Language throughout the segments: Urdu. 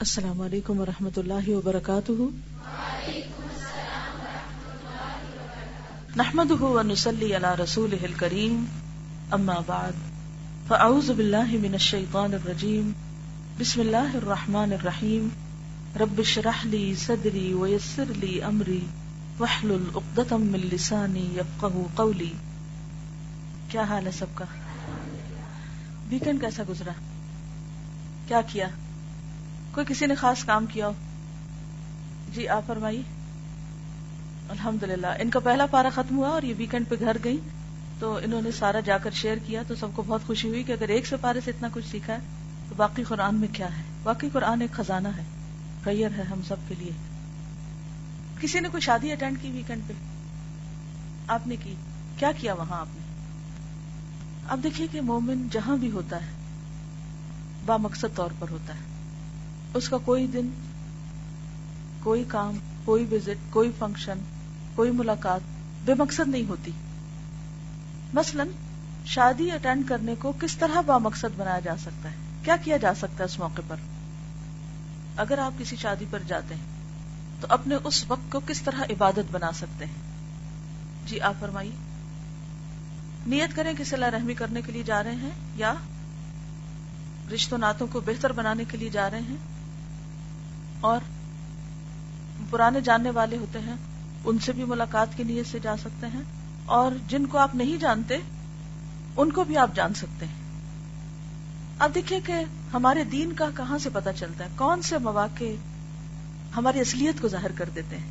السلام علیکم ورحمۃ اللہ وبرکاتہ۔ نحمد ونسلی علی رسول کریم اما بعد، فاعوذ باللہ من الشیطان الرجیم، بسم اللہ الرحمن الرحیم، رب شرح لی صدری ویسر لی امری وحلل اقدتم من لسانی یفقہ قولی۔ کیا حال ہے سب کا؟ ویکنڈ کیسا گزرا؟ کیا کیا؟ کوئی کسی نے خاص کام کیا ہو؟ جی آپ فرمائیے۔ الحمد للہ ان کا پہلا پارا ختم ہوا اور یہ ویکینڈ پہ گھر گئی تو انہوں نے سارا جا کر شیئر کیا۔ تو سب کو بہت خوشی ہوئی کہ اگر ایک سے پارے سے اتنا کچھ سیکھا ہے، تو باقی قرآن میں کیا ہے؟ باقی قرآن ایک خزانہ ہے۔ خیر ہے ہم سب کے لیے۔ کسی نے کوئی شادی اٹینڈ کی ویکینڈ پہ؟ آپ نے کی؟ کیا کیا وہاں آپ نے؟ اب دیکھیے کہ مومن جہاں بھی ہوتا ہے، با مقصد طور پر ہوتا ہے۔ اس کا کوئی دن، کوئی کام، کوئی وزٹ کوئی فنکشن کوئی ملاقات بے مقصد نہیں ہوتی۔ مثلا، شادی اٹینڈ کرنے کو کس طرح با مقصد بنایا جا سکتا ہے؟ کیا کیا جا سکتا ہے اس موقع پر؟ اگر آپ کسی شادی پر جاتے ہیں، تو اپنے اس وقت کو کس طرح عبادت بنا سکتے ہیں؟ جی آپ فرمائیے۔ نیت کریں کہ صلاح رحمی کرنے کے لیے جا رہے ہیں یا رشتوں ناتوں کو بہتر بنانے کے لیے جا رہے ہیں؟ اور پرانے جاننے والے ہوتے ہیں، ان سے بھی ملاقات کی نیت سے جا سکتے ہیں۔ اور جن کو آپ نہیں جانتے، ان کو بھی آپ جان سکتے ہیں۔ اب دیکھیے کہ ہمارے دین کا کہاں سے پتا چلتا ہے؟ کون سے مواقع ہماری اصلیت کو ظاہر کر دیتے ہیں؟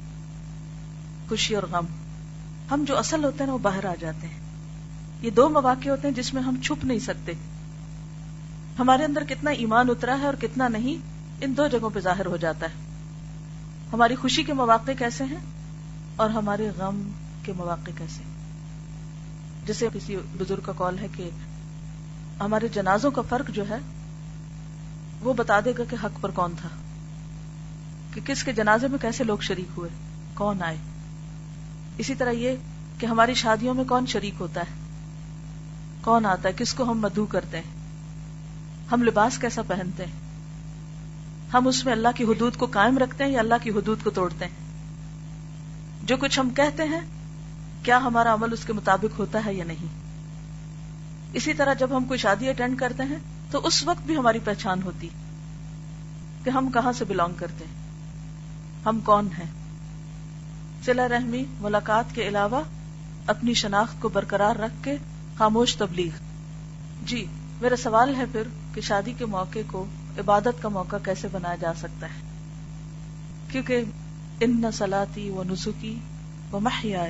خوشی اور غم۔ ہم جو اصل ہوتے ہیں، وہ باہر آ جاتے ہیں۔ یہ دو مواقع ہوتے ہیں جس میں ہم چھپ نہیں سکتے۔ ہمارے اندر کتنا ایمان اترا ہے اور کتنا نہیں ان دو جگہوں پہ ظاہر ہو جاتا ہے۔ ہماری خوشی کے مواقع کیسے ہیں اور ہمارے غم کے مواقع کیسے جیسے کسی بزرگ کا کال ہے کہ ہمارے جنازوں کا فرق جو ہے، وہ بتا دے گا کہ حق پر کون تھا۔ کہ کس کے جنازے میں کیسے لوگ شریک ہوئے، کون آئے۔ اسی طرح یہ کہ ہماری شادیوں میں کون شریک ہوتا ہے، کون آتا ہے، کس کو ہم مدعو کرتے ہیں، ہم لباس کیسا پہنتے ہیں۔ ہم اس میں اللہ کی حدود کو قائم رکھتے ہیں یا اللہ کی حدود کو توڑتے ہیں؟ جو کچھ ہم کہتے ہیں، کیا ہمارا عمل اس کے مطابق ہوتا ہے یا نہیں؟ اسی طرح جب ہم کوئی شادی اٹینڈ کرتے ہیں، تو اس وقت بھی ہماری پہچان ہوتی کہ ہم کہاں سے بلونگ کرتے ہیں؟ ہم کون ہیں؟ سلا رحمی ملاقات کے علاوہ اپنی شناخت کو برقرار رکھ کے خاموش تبلیغ۔ جی میرا سوال ہے پھر کہ شادی کے موقع کو عبادت کا موقع کیسے بنایا جا سکتا ہے؟ کیونکہ ان سلاتی و نسخی و محیا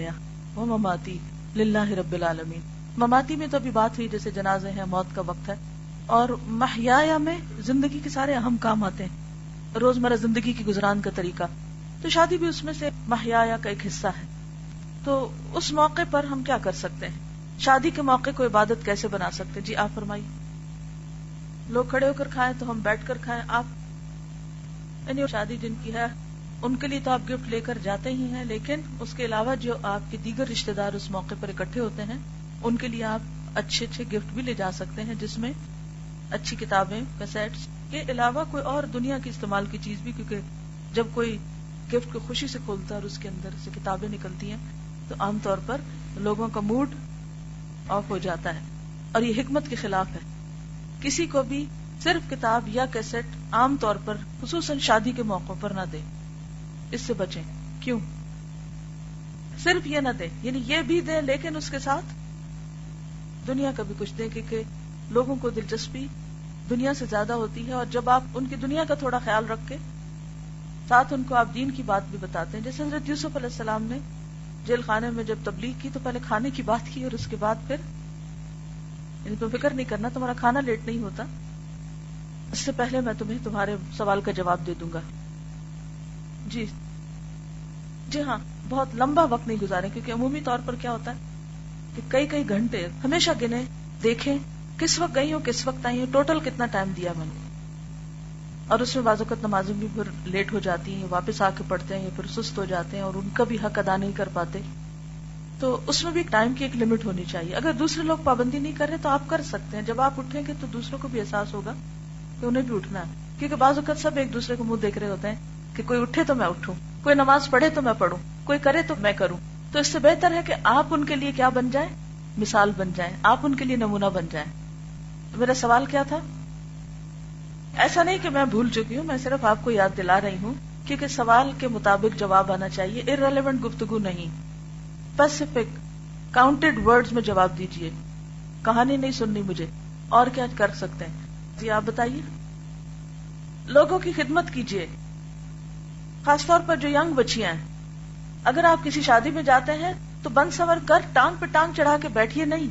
و مماتی للہ رب العالمین۔ مماتی میں تو ابھی بات ہوئی جیسے جنازے ہیں، موت کا وقت ہے۔ اور محیا میں زندگی کے سارے اہم کام آتے ہیں۔ روزمرہ زندگی کی گزران کا طریقہ۔ تو شادی بھی اس میں سے محیا کا ایک حصہ ہے۔ تو اس موقع پر ہم کیا کر سکتے ہیں؟ شادی کے موقع کو عبادت کیسے بنا سکتے جی آپ فرمائیے۔ لوگ کھڑے ہو کر کھائیں تو ہم بیٹھ کر کھائیں۔ آپ یعنی شادی جن کی ہے، ان کے لیے تو آپ گفٹ لے کر جاتے ہی ہیں، لیکن اس کے علاوہ جو آپ کے دیگر رشتے دار اس موقع پر اکٹھے ہوتے ہیں، ان کے لیے آپ اچھے اچھے گفٹ بھی لے جا سکتے ہیں، جس میں اچھی کتابیں کیسٹس کے علاوہ کوئی اور دنیا کی استعمال کی چیز بھی، کیونکہ جب کوئی گفٹ کو خوشی سے کھولتا ہے اور اس کے اندر سے کتابیں نکلتی ہیں، تو عام طور پر لوگوں کا موڈ آف ہو جاتا ہے۔ اور یہ حکمت کے خلاف ہے۔ کسی کو بھی صرف کتاب یا کیسٹ عام طور پر، خصوصاً شادی کے موقع پر نہ دے۔ اس سے بچیں۔ کیوں؟ صرف یہ نہ دے یعنی یہ بھی دے لیکن اس کے ساتھ۔ دنیا کا بھی کچھ دے کیونکہ لوگوں کو دلچسپی دنیا سے زیادہ ہوتی ہے اور جب آپ ان کی دنیا کا تھوڑا خیال رکھ کے ساتھ ان کو آپ دین کی بات بھی بتاتے ہیں۔ جیسے حضرت یوسف علیہ السلام نے جیل خانے میں جب تبلیغ کی تو پہلے کھانے کی بات کی اور اس کے بعد پھر یعنی تو فکر نہیں کرنا، تمہارا کھانا لیٹ نہیں ہوتا۔ اس سے پہلے میں تمہیں تمہارے سوال کا جواب دے دوں گا۔ جی۔ جی ہاں بہت لمبا وقت نہیں گزارے، کیونکہ عمومی طور پر کیا ہوتا ہے کہ کئی کئی گھنٹے ہمیشہ گنے، دیکھیں کس وقت گئی ہوں، کس وقت آئی ہوں ٹوٹل کتنا ٹائم دیا میں نے۔ اور اس میں بعض اوقات نمازیں بھی پھر لیٹ ہو جاتی ہیں، واپس آ کے پڑھتے ہیں یا پھر سست ہو جاتے ہیں اور ان کا بھی حق ادا نہیں کر پاتے۔ تو اس میں بھی ٹائم کی ایک لمٹ ہونی چاہیے۔ اگر دوسرے لوگ پابندی نہیں کر رہے تو آپ کر سکتے ہیں۔ جب آپ اٹھیں گے تو دوسروں کو بھی احساس ہوگا کہ انہیں بھی اٹھنا ہے۔ کیونکہ بعض اوقات سب ایک دوسرے کو منہ دیکھ رہے ہوتے ہیں کہ کوئی اٹھے تو میں اٹھوں، کوئی نماز پڑھے تو میں پڑھوں، کوئی کرے تو میں کروں۔ تو اس سے بہتر ہے کہ آپ ان کے لیے کیا بن جائیں؟ مثال بن جائیں۔ آپ ان کے لیے نمونہ بن جائیں۔ میرا سوال کیا تھا؟ ایسا نہیں کہ میں بھول چکی ہوں، میں صرف آپ کو یاد دلا رہی ہوں، کیونکہ سوال کے مطابق جواب آنا چاہیے۔ ارریلیونٹ گفتگو نہیں۔ اسپیسیفک کاؤنٹڈ ورڈز میں جواب دیجیے کہانی نہیں سننی مجھے۔ اور کیا کر سکتے ہیں؟ جی آپ بتائیے۔ لوگوں کی خدمت کیجیے خاص طور پر جو ینگ بچیاں ہیں۔ اگر آپ کسی شادی میں جاتے ہیں، تو بند سور کر ٹانگ پہ ٹانگ چڑھا کے بیٹھیے نہیں۔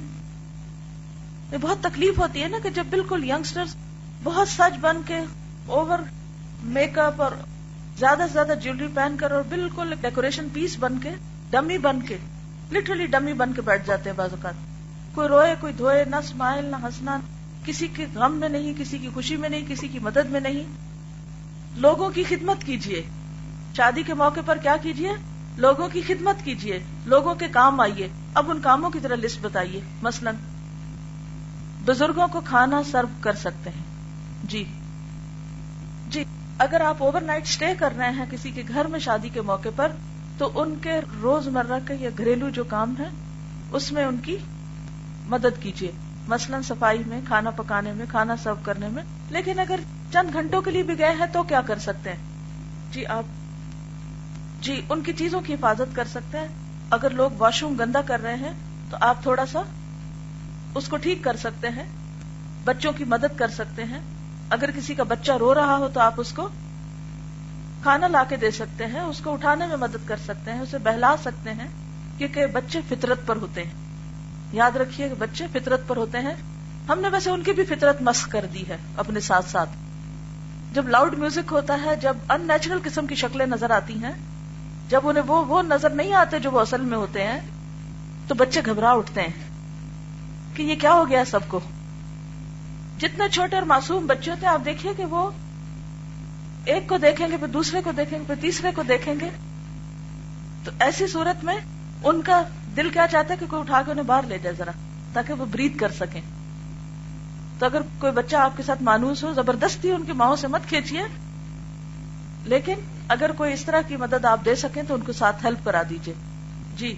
یہ بہت تکلیف ہوتی ہے نا کہ جب بالکل یگسٹر بہت سچ بن کے اوور میک اپ اور زیادہ سے زیادہ جیولری پہن کر اور بالکل ڈیکوریشن پیس بن کے ڈمی بن کے لٹرلی ڈمی بن کے بیٹھ جاتے ہیں بعض اوقات۔ کوئی روئے، کوئی دھوئے، نہ اسمائل نہ ہنسنا، کسی کے غم میں نہیں، کسی کی خوشی میں نہیں، کسی کی مدد میں نہیں۔ لوگوں کی خدمت کیجیے شادی کے موقع پر کیا کیجیے لوگوں کی خدمت کیجیے لوگوں کے کام آئیے۔ اب ان کاموں کی طرح لسٹ بتائیے۔ مثلا، بزرگوں کو کھانا سرو کر سکتے ہیں۔ جی۔ جی اگر آپ اوور نائٹ اسٹے کر رہے ہیں کسی کے گھر میں شادی کے موقع پر تو ان کے روز مرہ کے یا گھریلو جو کام ہے اس میں ان کی مدد کیجیے مثلا صفائی میں، کھانا پکانے میں، کھانا سرو کرنے میں۔ لیکن اگر چند گھنٹوں کے لیے بھی گئے ہیں تو کیا کر سکتے ہیں؟ جی آپ جی ان کی چیزوں کی حفاظت کر سکتے ہیں۔ اگر لوگ واش روم گندا کر رہے ہیں تو آپ تھوڑا سا اس کو ٹھیک کر سکتے ہیں، بچوں کی مدد کر سکتے ہیں۔ اگر کسی کا بچہ رو رہا ہو تو آپ اس کو کھانا لا کے دے سکتے ہیں، اس کو اٹھانے میں مدد کر سکتے ہیں، اسے بہلا سکتے ہیں کیونکہ بچے فطرت پر ہوتے ہیں۔ یاد رکھیے کہ بچے فطرت پر ہوتے ہیں۔ ہم نے ویسے ان کی بھی فطرت مسق کر دی ہے اپنے ساتھ ساتھ۔ جب لاؤڈ میوزک ہوتا ہے، جب ان نیچرل قسم کی شکلیں نظر آتی ہیں، جب انہیں وہ وہ نظر نہیں آتے جو وہ اصل میں ہوتے ہیں، تو بچے گھبرا اٹھتے ہیں کہ یہ کیا ہو گیا سب کو۔ جتنے چھوٹے اور معصوم بچے ہوتے ہیں، آپ دیکھیے کہ وہ ایک کو دیکھیں گے پھر دوسرے کو دیکھیں گے پھر تیسرے کو دیکھیں گے۔ تو ایسی صورت میں ان کا دل کیا چاہتا ہے کہ کوئی اٹھا کے انہیں باہر لے جائے ذرا، تاکہ وہ برید کر سکیں۔ تو اگر کوئی بچہ آپ کے ساتھ مانوس ہو، زبردستی ان کی ماؤں سے مت کھینچیے۔ لیکن اگر کوئی اس طرح کی مدد آپ دے سکیں تو ان کو ساتھ ہیلپ کرا دیجیے جی۔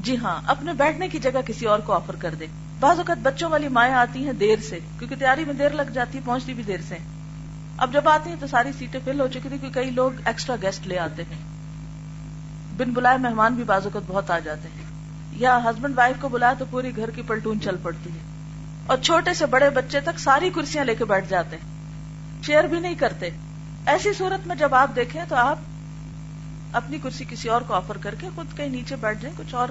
جی ہاں اپنے بیٹھنے کی جگہ کسی اور کو آفر کر دے بعض اوقات بچوں والی مائیں آتی ہیں دیر سے، کیونکہ تیاری میں دیر لگ جاتی ہے پہنچتی بھی دیر سے۔ اب جب آتی ہیں تو ساری سیٹیں فل ہو چکی تھی کیونکہ کئی لوگ ایکسٹرا گیسٹ لے آتے ہیں۔ بن بلائے مہمان بھی بعض اوقات بہت آ جاتے ہیں۔ یا ہسبینڈ وائف کو بلایا تو پوری گھر کی پلٹون چل پڑتی ہے۔ اور چھوٹے سے بڑے بچے تک ساری کرسیاں لے کے بیٹھ جاتے ہیں۔ چیئر بھی نہیں کرتے۔ ایسی صورت میں جب آپ دیکھیں تو آپ اپنی کرسی کسی اور کو آفر کر کے خود کہیں نیچے بیٹھ جائیں، کچھ اور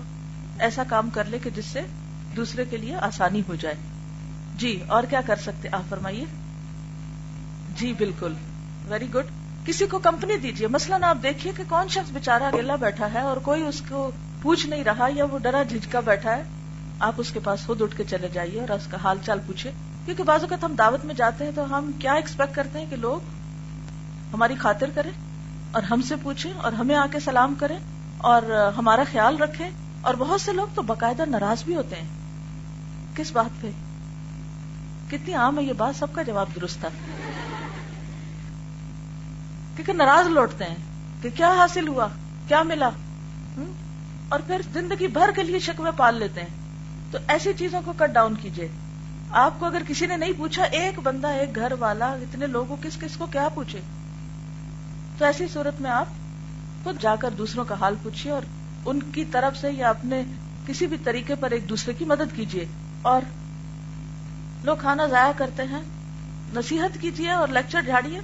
ایسا کام کر لے کہ جس سے دوسرے کے لیے آسانی ہو جائے۔ جی اور کیا کر سکتے؟ آپ فرمائیے۔ جی بالکل ویری گڈ کسی کو کمپنی دیجیے مثلاً آپ دیکھیے کہ کون شخص بےچارا اکیلا بیٹھا ہے اور کوئی اس کو پوچھ نہیں رہا یا وہ ڈرا جھجکا بیٹھا ہے، آپ اس کے پاس خود اٹھ کے چلے جائیے اور اس کا حال چال پوچھے کیونکہ بعض اوقات ہم دعوت میں جاتے ہیں تو ہم کیا ایکسپیکٹ کرتے ہیں کہ لوگ ہماری خاطر کریں اور ہم سے پوچھیں اور ہمیں آ کے سلام کریں اور ہمارا خیال رکھیں۔ اور بہت سے لوگ تو باقاعدہ ناراض بھی ہوتے ہیں۔ کس بات پہ؟ کتنی عام ہے یہ بات، سب کا جواب درست تھا۔ کیونکہ ناراض لوٹتے ہیں کہ کیا حاصل ہوا، کیا ملا؟ اور پھر زندگی بھر کے لیے شکوے پال لیتے ہیں۔ تو ایسی چیزوں کو کٹ ڈاؤن کیجیے آپ کو اگر کسی نے نہیں پوچھا، ایک بندہ، ایک گھر والا، اتنے لوگوں، کس کس کو کیا پوچھے؟ تو ایسی صورت میں آپ خود جا کر دوسروں کا حال پوچھیے اور ان کی طرف سے یا اپنے کسی بھی طریقے پر ایک دوسرے کی مدد کیجیے اور لوگ کھانا ضائع کرتے ہیں، نصیحت کیجیے اور لیکچر جھاڑیے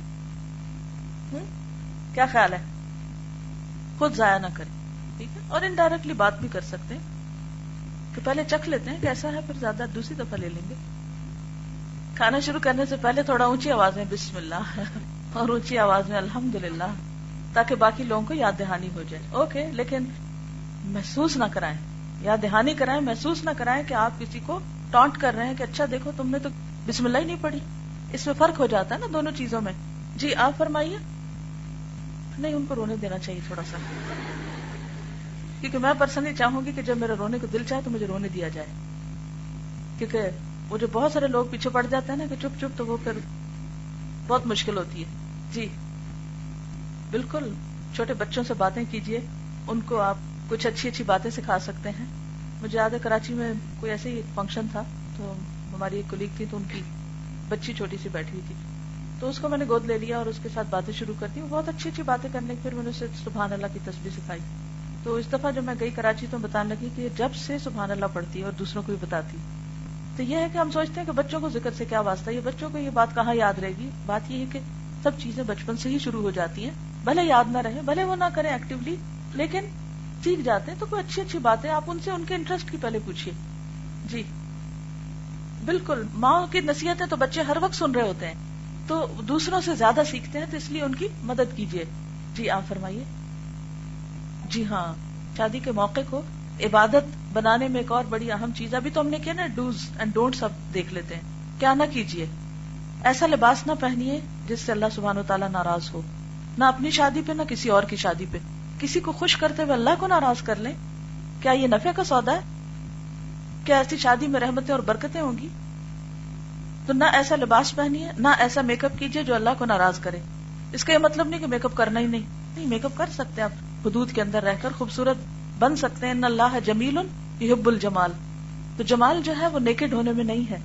کیا خیال ہے؟ خود ضائع نہ کریں، ٹھیک ہے؟ اور انڈائریکٹلی بات بھی کر سکتے ہیں۔ کہ پہلے چکھ لیتے ہیں کیسا ہے، پھر زیادہ دوسری دفعہ لے لیں گے۔ کھانا شروع کرنے سے پہلے تھوڑا اونچی آواز میں بسم اللہ اور اونچی آواز میں الحمد للہ تاکہ باقی لوگوں کو یاد دہانی ہو جائے۔ اوکے، لیکن محسوس نہ کرائیں۔ یاد دہانی کرائیں، محسوس نہ کرائیں کہ آپ کسی کو ٹانٹ کر رہے ہیں کہ اچھا دیکھو، تم نے تو بسم اللہ ہی نہیں پڑھی۔ اس میں فرق ہو جاتا ہے نا دونوں چیزوں میں۔ جی آپ فرمائیے۔ نہیں، ان کو رونے دینا چاہیے تھوڑا سا۔ کیونکہ میں پرسنلی چاہوں گی کہ جب میرا رونے کو دل چاہے تو مجھے رونے دیا جائے۔ کیونکہ وہ جو بہت سارے لوگ پیچھے پڑ جاتے ہیں نا، کہ چپ چپ تو وہ پھر بہت مشکل ہوتی ہے۔ جی۔ بالکل۔ چھوٹے بچوں سے باتیں کیجیے۔ ان کو آپ کچھ اچھی اچھی باتیں سکھا سکتے ہیں۔ مجھے یاد ہے کراچی میں کوئی ایسے ہی فنکشن تھا، تو ہماری ایک کلیگ تھی تو ان کی بچی چھوٹی سی بیٹھی ہوئی تھی۔ تو اس کو میں نے گود لے لیا اور اس کے ساتھ باتیں شروع کر دی۔ وہ بہت اچھی اچھی باتیں کرنے کی پھر میں نے اسے سبحان اللہ کی تصویر سکھائی۔ تو اس دفعہ جب میں گئی کراچی تو بتانے لگی کہ جب سے سبحان اللہ پڑھتی ہے اور دوسروں کو بھی بتاتی۔ تو یہ ہے کہ ہم سوچتے ہیں کہ بچوں کو ذکر سے کیا واسطہ یہ بچوں کو یہ بات کہاں یاد رہے گی؟ بات یہ ہے کہ سب چیزیں بچپن سے ہی شروع ہو جاتی ہیں۔ بھلے یاد نہ رہے بھلے وہ نہ کریں ایکٹیولی لیکن سیکھ جاتے ہیں تو کوئی اچھی اچھی باتیں آپ ان سے، ان کے انٹرسٹ کی پہلے پوچھیے جی۔ بالکل، ماں کی نصیحتیں تو بچے ہر وقت سن رہے ہوتے ہیں۔ تو دوسروں سے زیادہ سیکھتے ہیں تو اس لیے ان کی مدد کیجیے۔ جی آپ فرمائیے۔ جی ہاں شادی کے موقع کو عبادت بنانے میں ایک اور بڑی اہم چیز، ابھی تو ہم نے کیا نا ڈوز اینڈ ڈونٹ سب دیکھ لیتے ہیں۔ کیا نہ کیجیے۔ ایسا لباس نہ پہنیے جس سے اللہ سبحانہ و تعالیٰ ناراض ہو۔ نہ اپنی شادی پہ، نہ کسی اور کی شادی پہ۔ کسی کو خوش کرتے ہوئے اللہ کو ناراض کر لیں۔ کیا یہ نفع کا سودا ہے؟ کیا ایسی شادی میں رحمتیں اور برکتیں ہوں گی؟ تو نہ ایسا لباس پہنیے، نہ ایسا میک اپ کیجیے جو اللہ کو ناراض کرے۔ اس کا یہ مطلب نہیں کہ میک اپ کرنا ہی نہیں۔ نہیں میک اپ کر سکتے آپ۔ حدود کے اندر رہ کر خوبصورت بن سکتے ہیں۔ اللہ جمیل یحب الجمال۔ تو جمال جو ہے وہ نیکڈ ہونے میں نہیں ہے۔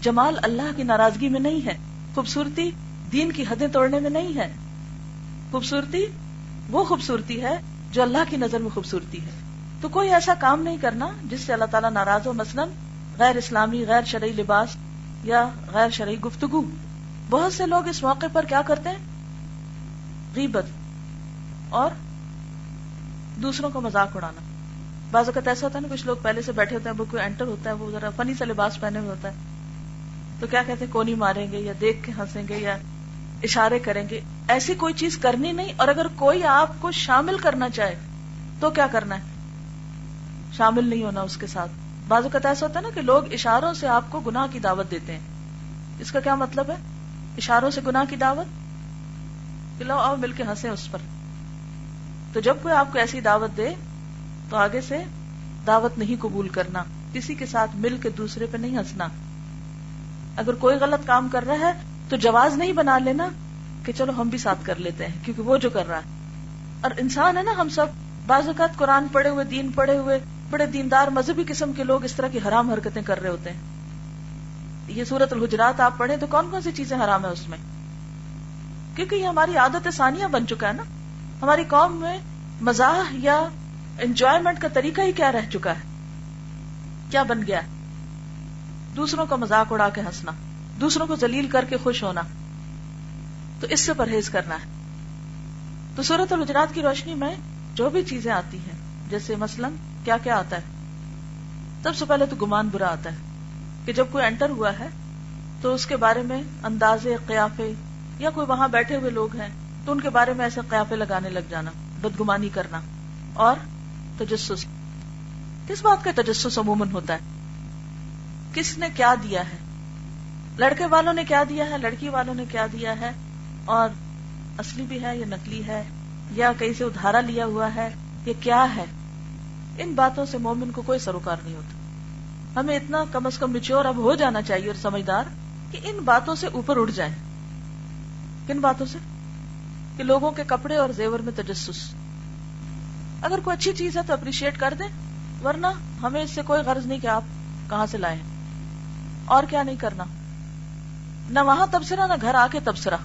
جمال اللہ کی ناراضگی میں نہیں ہے۔ خوبصورتی دین کی حدیں توڑنے میں نہیں ہے۔ خوبصورتی وہ خوبصورتی ہے جو اللہ کی نظر میں خوبصورتی ہے۔ تو کوئی ایسا کام نہیں کرنا جس سے اللہ تعالیٰ ناراض ہو، مثلاً غیر اسلامی، غیر شرعی لباس یا غیر شرعی گفتگو۔ بہت سے لوگ اس موقع پر کیا کرتے ہیں؟ غیبت اور دوسروں کو مذاق اڑانا۔ بعض اوقات ایسا ہوتا ہے نا، کچھ لوگ پہلے سے بیٹھے ہوتے ہیں وہ کوئی انٹر ہوتا ہے، وہ ذرا فنی سا لباس پہنے ہوئے ہوتا ہے۔ تو کیا کہتے ہیں؟ کونی ماریں گے یا دیکھ کے ہنسیں گے یا اشارے کریں گے۔ ایسی کوئی چیز کرنی نہیں، اور اگر کوئی آپ کو شامل کرنا چاہے تو کیا کرنا ہے؟ شامل نہیں ہونا اس کے ساتھ۔ بعض اوقات ایسا ہوتا ہے نا کہ لوگ اشاروں سے آپ کو گناہ کی دعوت دیتے ہیں۔ اس کا کیا مطلب ہے؟ اشاروں سے گناہ کی دعوت؟ لو آؤ مل کے ہنسے اس پر۔ تو جب کوئی آپ کو ایسی دعوت دے، تو آگے سے دعوت نہیں قبول کرنا۔ کسی کے ساتھ مل کے دوسرے پہ نہیں ہنسنا۔ اگر کوئی غلط کام کر رہا ہے، تو جواز نہیں بنا لینا کہ چلو ہم بھی ساتھ کر لیتے ہیں، کیونکہ وہ جو کر رہا ہے۔ اور انسان ہے نا ہم سب، بعض اوقات قرآن پڑھے ہوئے، دین پڑھے ہوئے بڑے دیندار مذہبی قسم کے لوگ اس طرح کی حرام حرکتیں کر رہے ہوتے ہیں۔ یہ سورت الحجرات آپ پڑھیں تو کون کون سی چیزیں حرام ہے اس میں؟ کیونکہ یہ ہماری عادت ثانیہ بن چکا ہے نا۔ ہماری قوم میں مزاح یا انجوائمنٹ کا طریقہ ہی کیا رہ چکا ہے۔ کیا بن گیا؟ دوسروں کا مزاق اڑا کے ہنسنا، دوسروں کو ذلیل کر کے خوش ہونا۔ تو اس سے پرہیز کرنا ہے۔ تو صورت الجرات کی روشنی میں جو بھی چیزیں آتی ہیں، جیسے مثلا کیا کیا آتا ہے؟ سب سے پہلے تو گمان برا آتا ہے کہ جب کوئی انٹر ہوا ہے تو اس کے بارے میں اندازے، قیافے یا کوئی وہاں بیٹھے ہوئے لوگ ہیں تو ان کے بارے میں ایسے قیافے لگانے لگ جانا، بدگمانی کرنا اور تجسس۔ کس بات کا تجسس عموماً ہوتا ہے؟ کس نے کیا دیا ہے؟ لڑکے والوں نے کیا دیا ہے؟ لڑکی والوں نے کیا دیا ہے؟ اور اصلی بھی ہے یا نکلی ہے؟ یا کہیں سے ادھارا لیا ہوا ہے یہ کیا ہے؟ ان باتوں سے مومن کو کوئی سروکار نہیں ہوتا۔ ہمیں اتنا کم از کم مچور اب ہو جانا چاہیے اور سمجھدار کہ ان باتوں سے اوپر اٹھ جائیں۔ کن باتوں سے؟ کہ لوگوں کے کپڑے اور زیور میں تجسس۔ اگر کوئی اچھی چیز ہے تو اپریشیٹ کر دیں، ورنہ ہمیں اس سے کوئی غرض نہیں کہ آپ کہاں سے لائے اور کیا نہیں کرنا۔ نہ وہاں تبصرہ، نہ گھر آ کے تبصرہ۔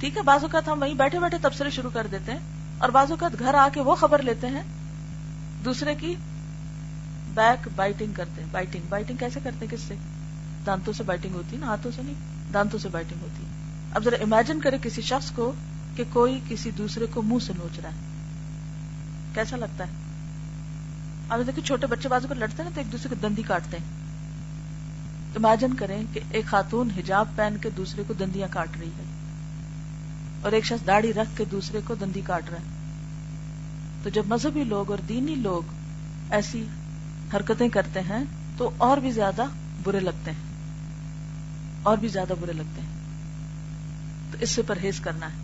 ٹھیک ہے، بعض اوقات ہم وہیں بیٹھے بیٹھے تبصرے شروع کر دیتے ہیں اور بعض اوقات گھر آ کے وہ خبر لیتے ہیں دوسرے کی بیک بائٹنگ کرتے ہیں۔ بائٹنگ بائٹنگ کیسے کرتے ہیں؟ کس سے؟ دانتوں سے بائٹنگ ہوتی ہے نا، ہاتھوں سے نہیں، دانتوں سے بائٹنگ ہوتی ہے۔ اب ذرا امیجن کرے کسی شخص کو کہ کوئی کسی دوسرے کو منہ سے نوچ رہا ہے۔ کیسا لگتا ہے؟ اب دیکھیں چھوٹے بچے بازو پر لڑتے ہیں تو ایک دوسرے کو دندی کاٹتے ہیں۔ امیجن کریں کہ ایک خاتون حجاب پہن کے دوسرے کو دندیاں کاٹ رہی ہے اور ایک شخص داڑھی رکھ کے دوسرے کو دندی کاٹ رہا ہے۔ تو جب مذہبی لوگ اور دینی لوگ ایسی حرکتیں کرتے ہیں تو اور بھی زیادہ برے لگتے ہیں۔ اور بھی زیادہ برے لگتے ہیں۔ تو اس سے پرہیز کرنا ہے۔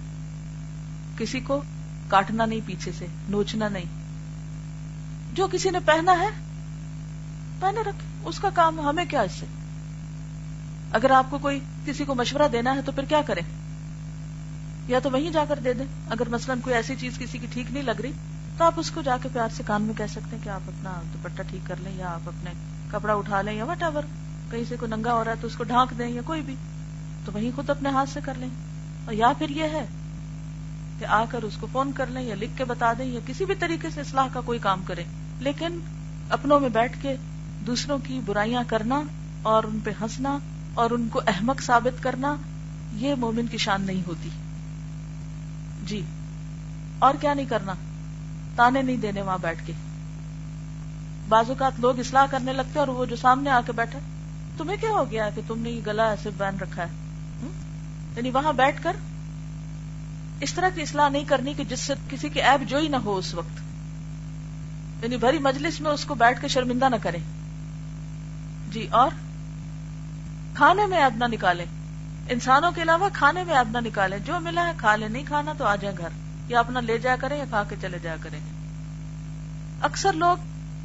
کسی کو کاٹنا نہیں پیچھے سے، نوچنا نہیں۔ جو کسی نے پہنا ہے، پہنے رکھ۔ اس کا کام ہمیں کیا اس سے؟ اگر آپ کو کوئی کسی کو مشورہ دینا ہے تو پھر کیا کریں؟ یا تو وہیں جا کر دے دیں۔ اگر مثلاً کوئی ایسی چیز کسی کی ٹھیک نہیں لگ رہی تو آپ اس کو جا کے پیار سے کان میں کہہ سکتے ہیں کہ آپ اپنا دوپٹہ ٹھیک کر لیں یا آپ اپنے کپڑا اٹھا لیں یا وٹ ایور کہیں سے کوئی ننگا ہو رہا ہے تو اس کو ڈھانک دیں یا کوئی بھی، تو وہیں خود اپنے ہاتھ سے کر لیں۔ اور یا پھر یہ ہے کہ آ کر اس کو فون کر لیں یا لکھ کے بتا دیں یا کسی بھی طریقے سے اصلاح کا کوئی کام کریں۔ لیکن اپنوں میں بیٹھ کے دوسروں کی برائیاں کرنا اور ان پہ ہنسنا اور ان کو احمق ثابت کرنا، یہ مومن کی شان نہیں ہوتی۔ جی اور کیا نہیں کرنا؟ تانے نہیں دینے وہاں بیٹھ کے۔ بعض اوقات لوگ اصلاح کرنے لگتے اور وہ جو سامنے آ کے بیٹھے تمہیں کیا ہو گیا کہ تم نے یہ گلا ایسے بین رکھا ہے؟ یعنی وہاں بیٹھ کر اس طرح کی اصلاح نہیں کرنی کہ جس سے کسی کی ایب جو ہی نہ ہو اس وقت۔ یعنی بھری مجلس میں اس کو بیٹھ کے شرمندہ نہ کریں۔ جی اور؟ کھانے میں ایب نہ نکالیں۔ انسانوں کے علاوہ کھانے میں ایب نہ نکالیں۔ جو ملا ہے کھا لیں نہیں کھانا تو آ جائیں گھر۔ یا اپنا لے جایا کریں یا کھا کے چلے جایا کریں اکثر لوگ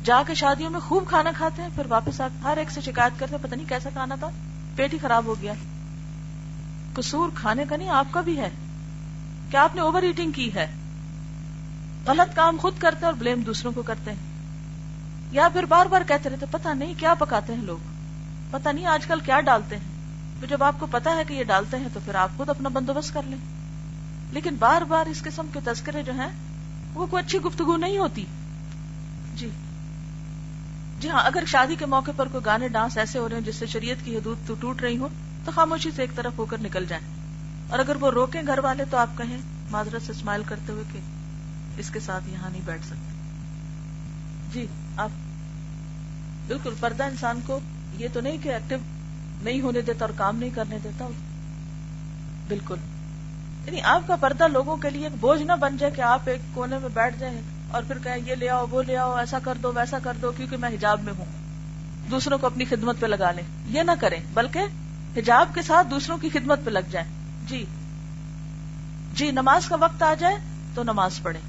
جا کے شادیوں میں خوب کھانا کھاتے ہیں، پھر واپس آ ہر ایک سے شکایت کرتے پتہ نہیں کیسا کھانا تھا۔ پیٹ ہی خراب ہو گیا۔ قصور کھانے کا نہیں، آپ کا بھی ہے۔ کیا آپ نے اوور ایٹنگ کی ہے؟ غلط کام خود کرتے اور بلیم دوسروں کو کرتے ہیں۔ یا پھر بار بار کہتے رہتے پتا نہیں کیا پکاتے ہیں لوگ۔ پتا نہیں آج کل کیا ڈالتے ہیں۔ تو جب آپ کو پتا ہے کہ یہ ڈالتے ہیں تو پھر آپ خود اپنا بندوبست کر لیں۔ لیکن بار بار اس قسم کے تذکرے جو ہیں، وہ کوئی اچھی گفتگو نہیں ہوتی۔ جی۔ جی ہاں اگر شادی کے موقع پر کوئی گانے ڈانس ایسے ہو رہے ہیں جس سے شریعت کی حدود تو ٹوٹ رہی ہو تو خاموشی سے ایک طرف ہو کر نکل جائیں۔ اور اگر وہ روکیں گھر والے تو آپ کہیں معذرت سے اسمائل کرتے ہوئے کہ اس کے ساتھ یہاں نہیں بیٹھ سکتے۔ جی آپ بالکل پردہ انسان کو یہ تو نہیں کہ ایکٹیو نہیں ہونے دیتا اور کام نہیں کرنے دیتا۔ بالکل۔ یعنی آپ کا پردہ لوگوں کے لیے ایک بوجھ نہ بن جائے کہ آپ ایک کونے میں بیٹھ جائیں اور پھر کہیں یہ لے آؤ، وہ لے آؤ، ایسا کر دو، ویسا کر دو، کیونکہ میں حجاب میں ہوں۔ دوسروں کو اپنی خدمت پہ لگا لیں۔ یہ نہ کریں، بلکہ حجاب کے ساتھ دوسروں کی خدمت پہ لگ جائیں۔ جی۔ جی نماز کا وقت آ جائے تو نماز پڑھیں۔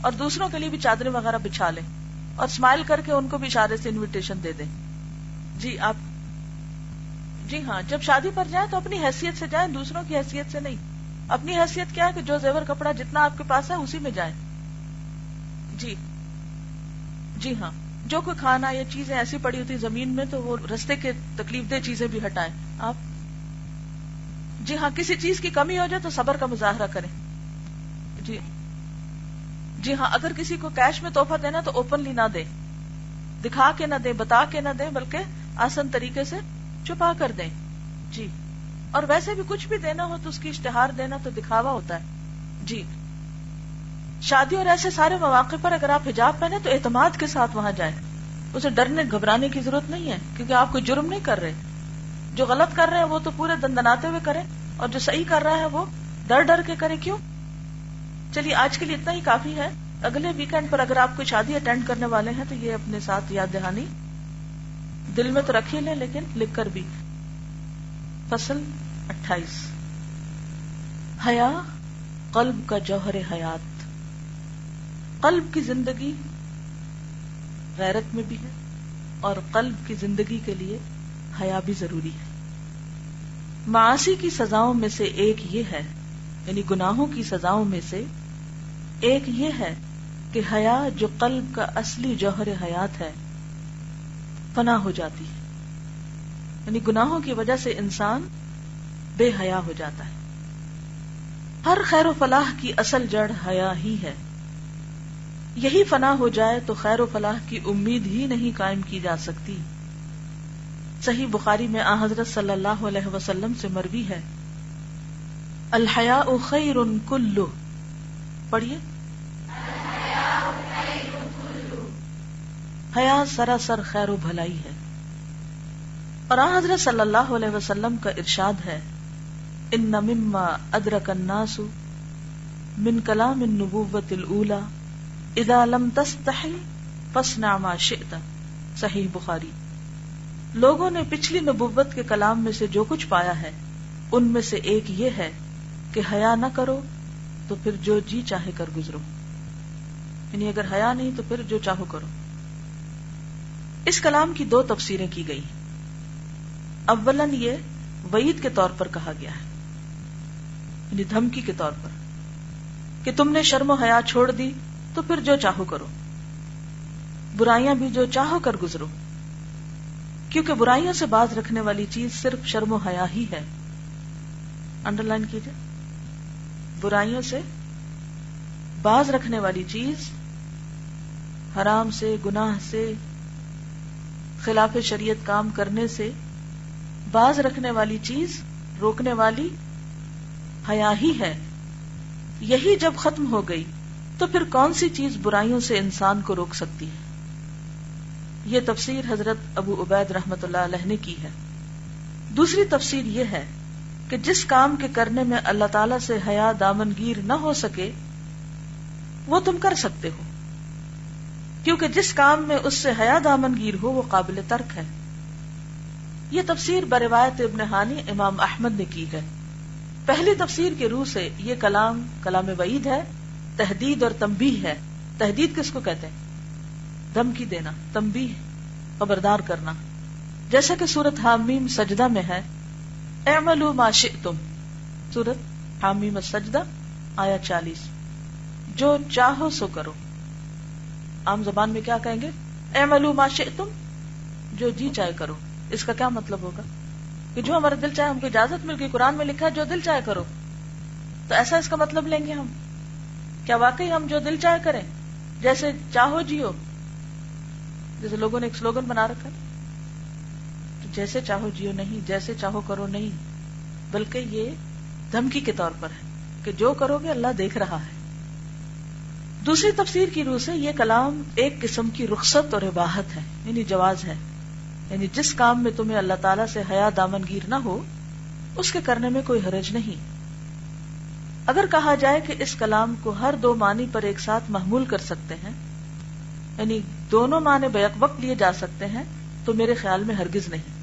اور دوسروں کے لیے بھی چادریں وغیرہ بچھا لیں۔ اور اسمائل کر کے ان کو بھی اشارے سے انویٹیشن دے دیں۔ جی آپ۔ جی ہاں جب شادی پر جائیں تو اپنی حیثیت سے جائیں، دوسروں کی حیثیت سے نہیں۔ اپنی حیثیت کیا ہے کہ جو زیور کپڑا جتنا آپ کے پاس ہے اسی میں جائیں؟ جی. جی ہاں. جو کوئی کھانا یا چیزیں ایسی پڑی ہوتی زمین میں تو وہ رستے کے تکلیف دہ چیزیں بھی ہٹائیں. آپ؟ جی ہاں کسی چیز کی کمی ہو جائے تو صبر کا مظاہرہ کریں. جی. جی ہاں اگر کسی کو کیش میں توحفہ دینا تو اوپنلی نہ دے دکھا کے نہ دے بتا کے نہ دے بلکہ آسن طریقے سے چھپا کر دیں. جی. اور ویسے بھی کچھ بھی دینا ہو تو اس کی اشتہار دینا تو دکھاوا ہوتا ہے۔ جی۔ شادی اور ایسے سارے مواقع پر اگر آپ حجاب پہنے تو اعتماد کے ساتھ وہاں جائیں۔ اسے ڈرنے، گھبرانے کی ضرورت نہیں ہے، کیونکہ آپ کوئی جرم نہیں کر رہے۔ جو غلط کر رہے ہیں وہ تو پورے دندناتے ہوئے کریں، اور جو صحیح کر رہا ہے وہ ڈر ڈر کے کرے کیوں؟ چلیے، آج کے لیے اتنا ہی کافی ہے۔ اگلے ویکینڈ پر اگر آپ کوئی شادی اٹینڈ کرنے والے ہیں تو یہ اپنے ساتھ یاد دہانی۔ دل میں تو رکھ ہی لیں، لیکن لکھ کر بھی۔ فصل اٹھائیس۔ حیا، قلب کا جوہر حیات۔ قلب کی زندگی غیرت میں بھی ہے اور قلب کی زندگی کے لیے حیا بھی ضروری ہے۔ معاشی کی سزاؤں میں سے ایک یہ ہے یعنی گناہوں کی سزاؤں میں سے ایک یہ ہے کہ حیا جو قلب کا اصلی جوہر حیات ہے، فنا ہو جاتی ہے۔ یعنی گناہوں کی وجہ سے انسان بے حیا ہو جاتا ہے۔ ہر خیر و فلاح کی اصل جڑ حیا ہی ہے۔ یہی فنا ہو جائے تو خیر و فلاح کی امید ہی نہیں قائم کی جا سکتی۔ صحیح بخاری میں آ حضرت صلی اللہ علیہ وسلم سے مروی ہے۔ الحیا خیر کلو۔ پڑھیے۔ حیا سراسر خیر و بھلائی ہے۔ اور آ حضرت صلی اللہ علیہ وسلم کا ارشاد ہے۔ ان مما ادرک الناس من کلام النبوت الاولى اذا لم تستحی فاصنع ما شئت. صحیح بخاری. لوگوں نے پچھلی نبوت کے کلام میں سے جو کچھ پایا ہے، ان میں سے ایک یہ ہے کہ حیا نہ کرو تو پھر جو جی چاہے کر گزرو. یعنی اگر حیا نہیں تو پھر جو چاہو کرو. اس کلام کی دو تفسیریں کی گئی اولن یہ وعید کے طور پر کہا گیا ہے۔ یعنی دھمکی کے طور پر، کہ تم نے شرم و حیا چھوڑ دی تو پھر جو چاہو کرو۔ برائیاں بھی جو چاہو کر گزرو۔ کیونکہ برائیوں سے باز رکھنے والی چیز صرف شرم و حیا ہی ہے۔ انڈر لائن کیجیے۔ برائیوں سے باز رکھنے والی چیز حرام سے، گناہ سے، خلاف شریعت کام کرنے سے باز رکھنے والی چیز، روکنے والی حیا ہی ہے۔ یہی جب ختم ہو گئی، تو پھر کون سی چیز برائیوں سے انسان کو روک سکتی ہے؟ یہ تفسیر حضرت ابو عبید رحمت اللہ علیہ نے کی ہے۔ دوسری تفسیر یہ ہے کہ جس کام کے کرنے میں اللہ تعالی سے حیا دامنگیر نہ ہو سکے، وہ تم کر سکتے ہو۔ کیونکہ جس کام میں اس سے حیا دامنگیر ہو، وہ قابل ترک ہے۔ یہ تفسیر بروایت ابن ہانی امام احمد نے کی ہے۔ پہلی تفسیر کے روح سے یہ کلام کلام وعید ہے تحدید اور تمبی ہے۔ تحدید کس کو کہتے ہیں؟ دھمکی دینا تمبی خبردار کرنا۔ جیسا کہ سورت حامیم سجدہ میں ہے، اعملوا ما شئتم۔ سورت حامیم سجدہ آیا چالیس۔ جو چاہو سو کرو۔ عام زبان میں کیا کہیں گے؟ اعملوا ما شئتم۔ جو جی چاہے کرو۔ اس کا کیا مطلب ہوگا؟ کہ جو ہمارا دل چاہے ہم کو اجازت مل گئی، قرآن میں لکھا جو دل چاہے کرو۔ تو ایسا اس کا مطلب لیں گے ہم۔ کیا واقعی ہم جو دل چاہے کریں؟ جیسے چاہو جیو۔ جیسے لوگوں نے ایک سلوگن بنا رکھا۔ جیسے چاہو جیو نہیں، جیسے چاہو کرو نہیں۔ بلکہ یہ دھمکی کے طور پر ہے کہ جو کرو گے اللہ دیکھ رہا ہے۔ دوسری تفسیر کی روح سے یہ کلام ایک قسم کی رخصت اور عباہت ہے یعنی جواز ہے۔ یعنی جس کام میں تمہیں اللہ تعالیٰ سے حیا دامن گیر نہ ہو، اس کے کرنے میں کوئی حرج نہیں۔ اگر کہا جائے کہ اس کلام کو ہر دو معنی پر ایک ساتھ محمول کر سکتے ہیں یعنی دونوں معنی بیک وقت لیے جا سکتے ہیں، تو میرے خیال میں ہرگز نہیں۔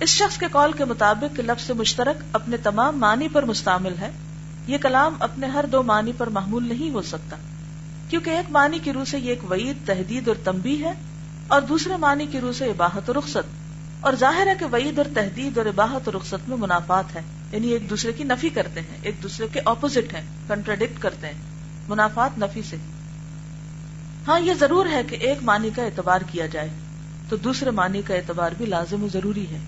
اس شخص کے قول کے مطابق لفظ مشترک اپنے تمام معنی پر مستعمل ہے۔ یہ کلام اپنے ہر دو معنی پر محمول نہیں ہو سکتا، کیونکہ ایک معنی کی روح سے یہ ایک وعید تحدید اور تمبی ہے۔ اور دوسرے معنی کی روح سے عباہت و رخصت۔ اور ظاہر ہے کہ وعید اور تحدید اور عباہت و رخصت میں منافعات ہے یعنی ایک دوسرے کی نفی کرتے ہیں، ایک دوسرے کے اپوزٹ ہیں کنٹراڈکٹ کرتے ہیں۔ منافعات نفی سے۔ ہاں یہ ضرور ہے کہ ایک معنی کا اعتبار کیا جائے، تو دوسرے معنی کا اعتبار بھی لازم و ضروری ہے۔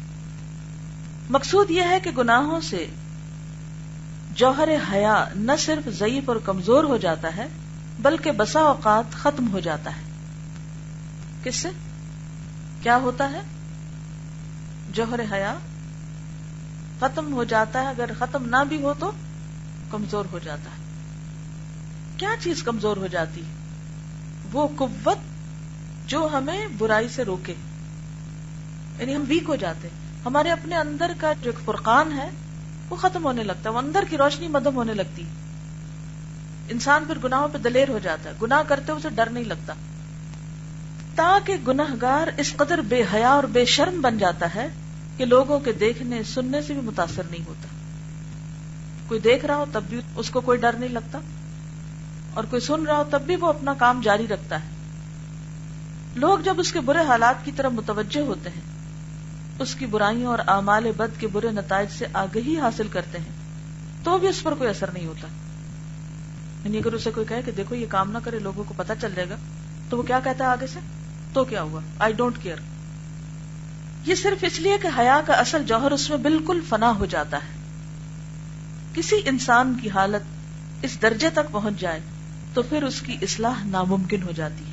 مقصود یہ ہے کہ گناہوں سے جوہر حیا نہ صرف ضعیف اور کمزور ہو جاتا ہے، بلکہ بسا اوقات ختم ہو جاتا ہے۔ کس سے؟ کیا ہوتا ہے؟ جوہر حیا ختم ہو جاتا ہے، اگر ختم نہ بھی ہو تو کمزور ہو جاتا ہے۔ کیا چیز کمزور ہو جاتی؟ وہ قوت جو ہمیں برائی سے روکے۔ یعنی ہم ویک ہو جاتے۔ ہمارے اپنے اندر کا جو فرقان ہے، وہ ختم ہونے لگتا ہے۔ وہ اندر کی روشنی مدم ہونے لگتی۔ انسان پھر گناہوں پہ دلیر ہو جاتا ہے۔ گناہ کرتے اسے ڈر نہیں لگتا۔ تاکہ گناہ گار اس قدر بے حیا اور بے شرم بن جاتا ہے کہ لوگوں کے دیکھنے سننے سے بھی متاثر نہیں ہوتا۔ کوئی دیکھ رہا ہو تب بھی اس کو کوئی ڈر نہیں لگتا۔ اور کوئی سن رہا ہو تب بھی وہ اپنا کام جاری رکھتا ہے۔ لوگ جب اس کے برے حالات کی طرف متوجہ ہوتے ہیں، اس کی برائیوں اور اعمال بد کے برے نتائج سے آگہی حاصل کرتے ہیں، تو بھی اس پر کوئی اثر نہیں ہوتا۔ یعنی اگر اسے کوئی کہے کہ دیکھو یہ کام نہ کرے، لوگوں کو پتا چل جائے گا، تو وہ کیا کہتا ہے آگے سے؟ تو کیا ہوا؟ آئی ڈونٹ کیئر یہ صرف اس لیے کہ حیا کا اصل جوہر اس میں بالکل فنا ہو جاتا ہے۔ کسی انسان کی حالت اس درجے تک پہنچ جائے تو پھر اس کی اصلاح ناممکن ہو جاتی ہے۔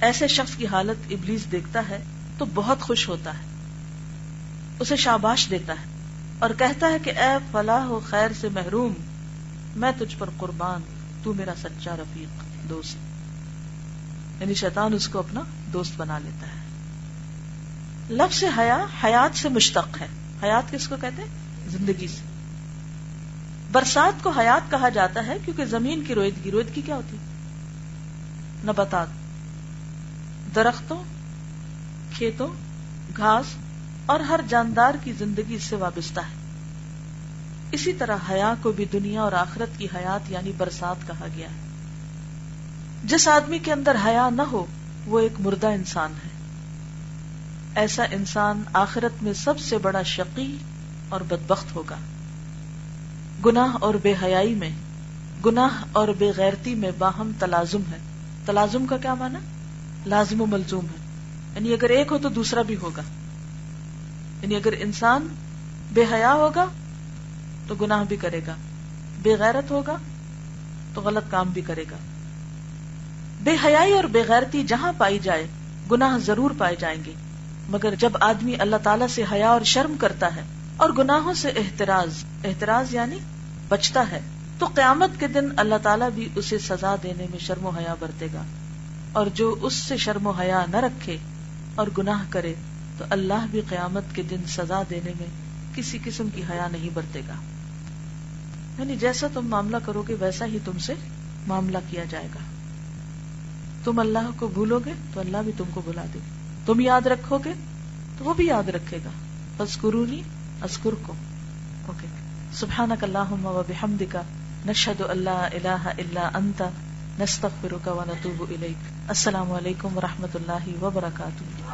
ایسے شخص کی حالت ابلیس دیکھتا ہے تو بہت خوش ہوتا ہے۔ اسے شاباش دیتا ہے اور کہتا ہے کہ اے فلاح و خیر سے محروم، میں تجھ پر قربان، تو میرا سچا رفیق، دوست۔ یعنی شیطان اس کو اپنا دوست بنا لیتا ہے۔ لفظ حیا، حیات سے مشتق ہے۔ حیات کس کو کہتے ہیں؟ زندگی سے۔ برسات کو حیات کہا جاتا ہے کیونکہ زمین کی رویدگی رویدگی کیا ہوتی؟ نباتات۔ درختوں، کھیتوں، گھاس اور ہر جاندار کی زندگی سے وابستہ ہے۔ اسی طرح حیا کو بھی دنیا اور آخرت کی حیات یعنی برسات کہا گیا ہے۔ جس آدمی کے اندر حیا نہ ہو، وہ ایک مردہ انسان ہے۔ ایسا انسان آخرت میں سب سے بڑا شقی اور بدبخت ہوگا۔ گناہ اور بے حیائی میں، گناہ اور بے غیرتی میں باہم تلازم ہے۔ تلازم کا کیا مانا لازم و ملزوم ہے۔ یعنی اگر ایک ہو تو دوسرا بھی ہوگا۔ یعنی اگر انسان بے حیا ہوگا تو گناہ بھی کرے گا، بے غیرت ہوگا تو غلط کام بھی کرے گا۔ بے حیائی اور بے غیرتی جہاں پائی جائے، گناہ ضرور پائے جائیں گے۔ مگر جب آدمی اللہ تعالیٰ سے حیا اور شرم کرتا ہے اور گناہوں سے احتراز احتراز یعنی بچتا ہے، تو قیامت کے دن اللہ تعالیٰ بھی اسے سزا دینے میں شرم و حیا برتے گا۔ اور جو اس سے شرم و حیا نہ رکھے اور گناہ کرے، تو اللہ بھی قیامت کے دن سزا دینے میں کسی قسم کی حیا نہیں برتے گا۔ یعنی جیسا تم معاملہ کرو گے، ویسا ہی تم سے معاملہ کیا جائے گا۔ تم اللہ کو بھولو گے تو اللہ بھی تم کو بلا دے تم یاد رکھو گے تو وہ بھی یاد رکھے گا۔ بس قرونی ازکر کو اوکے سبحانک اللہم و بحمدکا نشہد اللہ الہ الا انت۔ نستغفرک و نتوب الیک۔ السلام علیکم و رحمت اللہ وبرکاتہ۔